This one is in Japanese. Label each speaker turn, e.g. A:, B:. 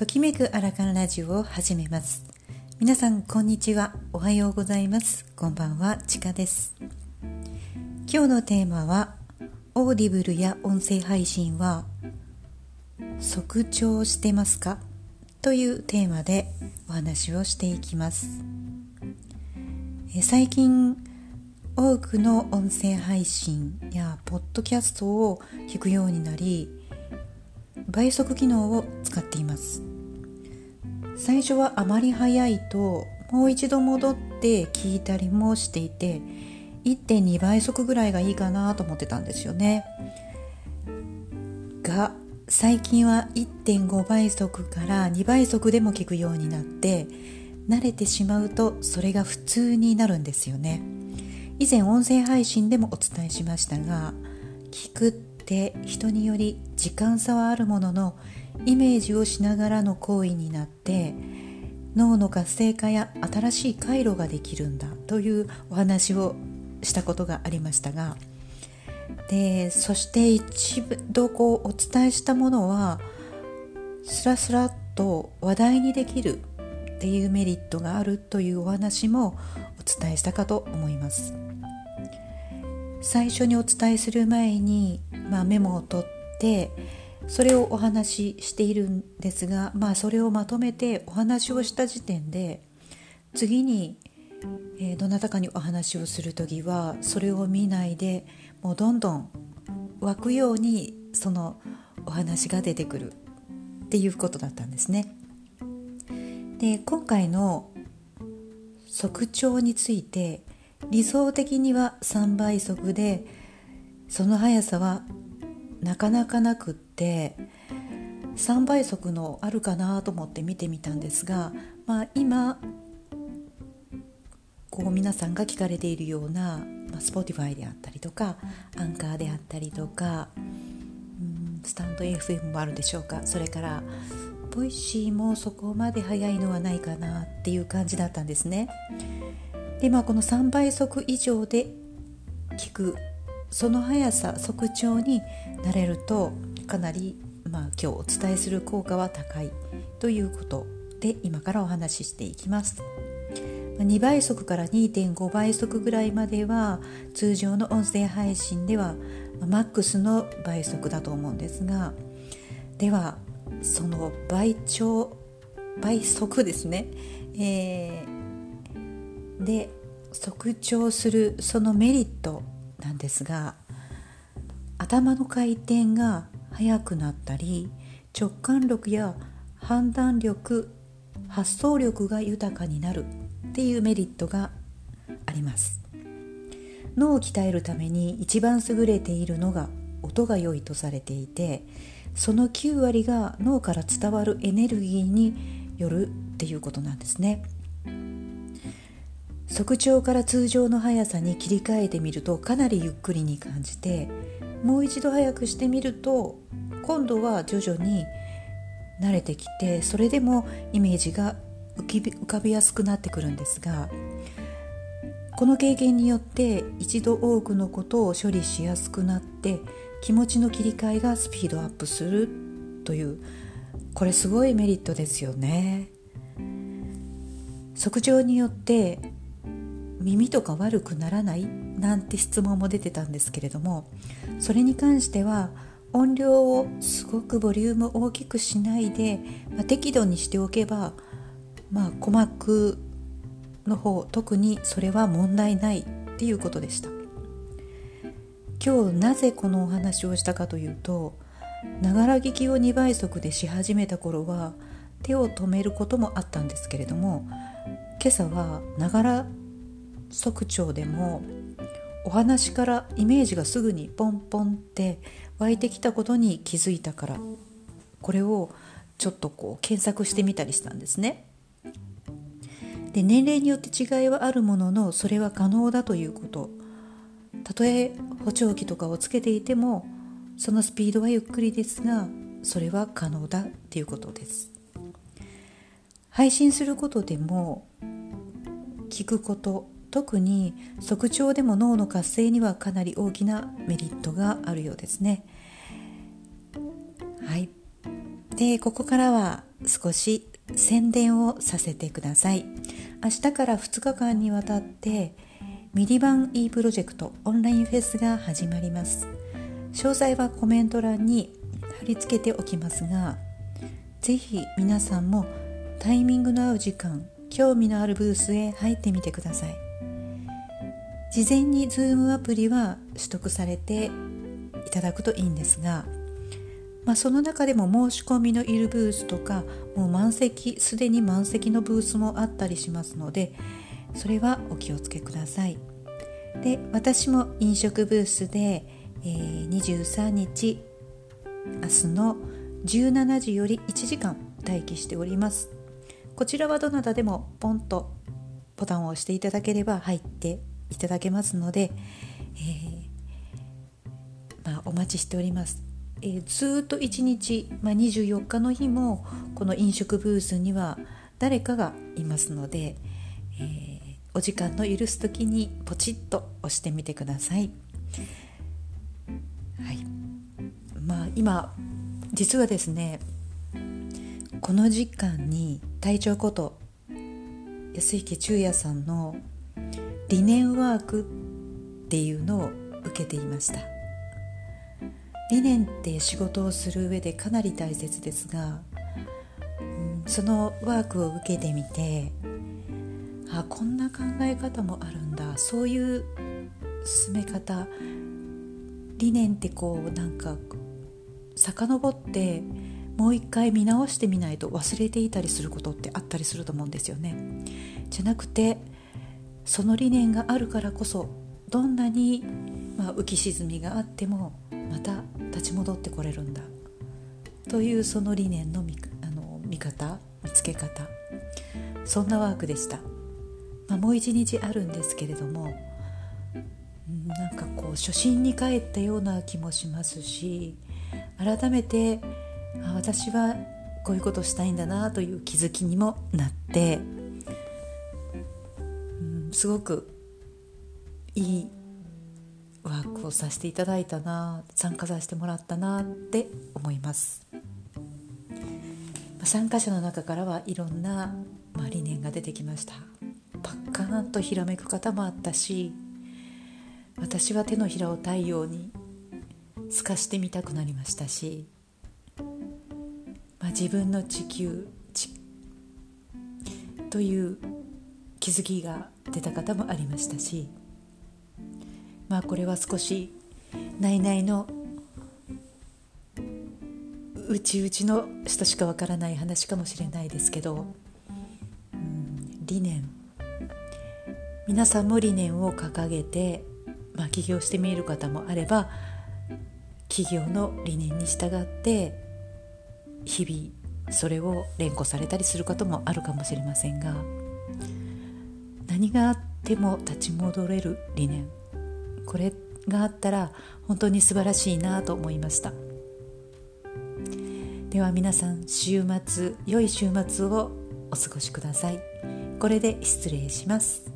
A: ときめくアラカンラジオを始めます。皆さんこんにちは。おはようございます。こんばんはちかです。今日のテーマはオーディブルや音声配信は速聴してますか？というテーマでお話をしていきます。最近多くの音声配信やポッドキャストを聞くようになり倍速機能を使っています。最初はあまり早いともう一度戻って聞いたりもしていて1.2倍速ぐらいがいいかなと思ってたんですよね。が最近は1.5倍速から2倍速でも聞くようになって慣れてしまうとそれが普通になるんですよね。以前音声配信でもお伝えしましたが聞くって人により時間差はあるもののイメージをしながらの行為になって脳の活性化や新しい回路ができるんだというお話をしたことがありましたがでそして一度こうお伝えしたものはスラスラっと話題にできるっていうメリットがあるというお話もお伝えしたかと思います。最初にお伝えする前に、まあ、メモを取ってそれをお話ししているんですが、まあ、それをまとめてお話をした時点で次に、えー、どなたかにお話をする時はそれを見ないでもうどんどん湧くようにそのお話が出てくるっていうことだったんですね。で今回の速調について理想的には3倍速でその速さはなかなかなくって3倍速のあるかなと思って見てみたんですが、まあ、今こう皆さんが聞かれているような、まあ、Spotify であったりとかアンカーであったりとかうんスタンド FM もあるでしょうかそれから Voicy もそこまで速いのはないかなっていう感じだったんですね。でまあこの3倍速以上で聞くその速さ速聴になれるとかなり、まあ、今日お伝えする効果は高いということで今からお話ししていきます。2倍速から2.5倍速ぐらいまでは通常の音声配信ではマックスの倍速だと思うんですがではその倍調倍速ですね、えー、で速調するそのメリットなんですが頭の回転が速くなったり直感力や判断力発想力が豊かになるっていうメリットがあります脳を鍛えるために一番優れているのが音が良いとされていてその9割が脳から伝わるエネルギーによるっていうことなんですね。速調から通常の速さに切り替えてみるとかなりゆっくりに感じてもう一度速くしてみると今度は徐々に慣れてきてそれでもイメージが浮かびやすくなってくるんですがこの経験によって一度多くのことを処理しやすくなって気持ちの切り替えがスピードアップするというこれすごいメリットですよね。測定によって耳とか悪くならない？なんて質問も出てたんですけれどもそれに関しては音量をすごくボリューム大きくしないで、まあ、適度にしておけば、まあ、鼓膜の方特にそれは問題ないっていうことでした。今日なぜこのお話をしたかというとながら聞きを2倍速でし始めた頃は手を止めることもあったんですけれども今朝はながら速調でもお話からイメージがすぐにポンポンって湧いてきたことに気づいたからこれをちょっとこう検索してみたりしたんですね。で年齢によって違いはあるもののそれは可能だということたとえ補聴器とかをつけていてもそのスピードはゆっくりですがそれは可能だっていうことです配信することでも聞くこと特に速聴でも脳の活性にはかなり大きなメリットがあるようですね。はい。で、ここからは少し宣伝をさせてください明日から2日間にわたってミリバン E プロジェクトオンラインフェスが始まります詳細はコメント欄に貼り付けておきますがぜひ皆さんもタイミングの合う時間興味のあるブースへ入ってみてください事前に Zoom アプリは取得されていただくといいんですが、まあ、その中でも申し込みのいるブースとかもう満席すでに満席のブースもあったりしますのでそれはお気をつけください。で私も飲食ブースで、えー、23日明日の17時より1時間待機しております。こちらはどなたでもポンとボタンを押していただければ入っていただけますので、えー、まあ、お待ちしております、えー、ずっと1日、まあ、24日の日もこの飲食ブースには誰かがいますので、えー、お時間の許す時にポチッと押してみてください。はいまあ、今実はですねこの時間に隊長こと安池中也さんの理念ワークっていうのを受けていました理念って仕事をする上でかなり大切ですが、うん、そのワークを受けてみてあこんな考え方もあるんだそういう進め方理念ってこうなんか遡ってもう一回見直してみないと忘れていたりすることってあったりすると思うんですよね。じゃなくてその理念があるからこそどんなに、まあ、浮き沈みがあってもまた立ち戻ってこれるんだというその理念の見あの見方見つけ方そんなワークでした。まあ、もう一日あるんですけれどもなんかこう初心に帰ったような気もしますし改めてあ私はこういうことしたいんだなという気づきにもなって、すごくいいワークをさせていただいたな参加させてもらったなって思います。参加者の中からはいろんな、まあ、理念が出てきました。パッカーンとひらめく方もあったし私は手のひらを太陽に透かしてみたくなりましたし、まあ、自分の地球という気づきが出た方もありましたしまあこれは少し内々の内々の人しかわからない話かもしれないですけど、うん、理念。皆さんも理念を掲げて、まあ、起業してみる方もあれば企業の理念に従って日々それを連呼されたりすることもあるかもしれませんが何があっても立ち戻れる理念。これがあったら本当に素晴らしいなと思いました。では皆さん週末良い週末をお過ごしください。これで失礼します。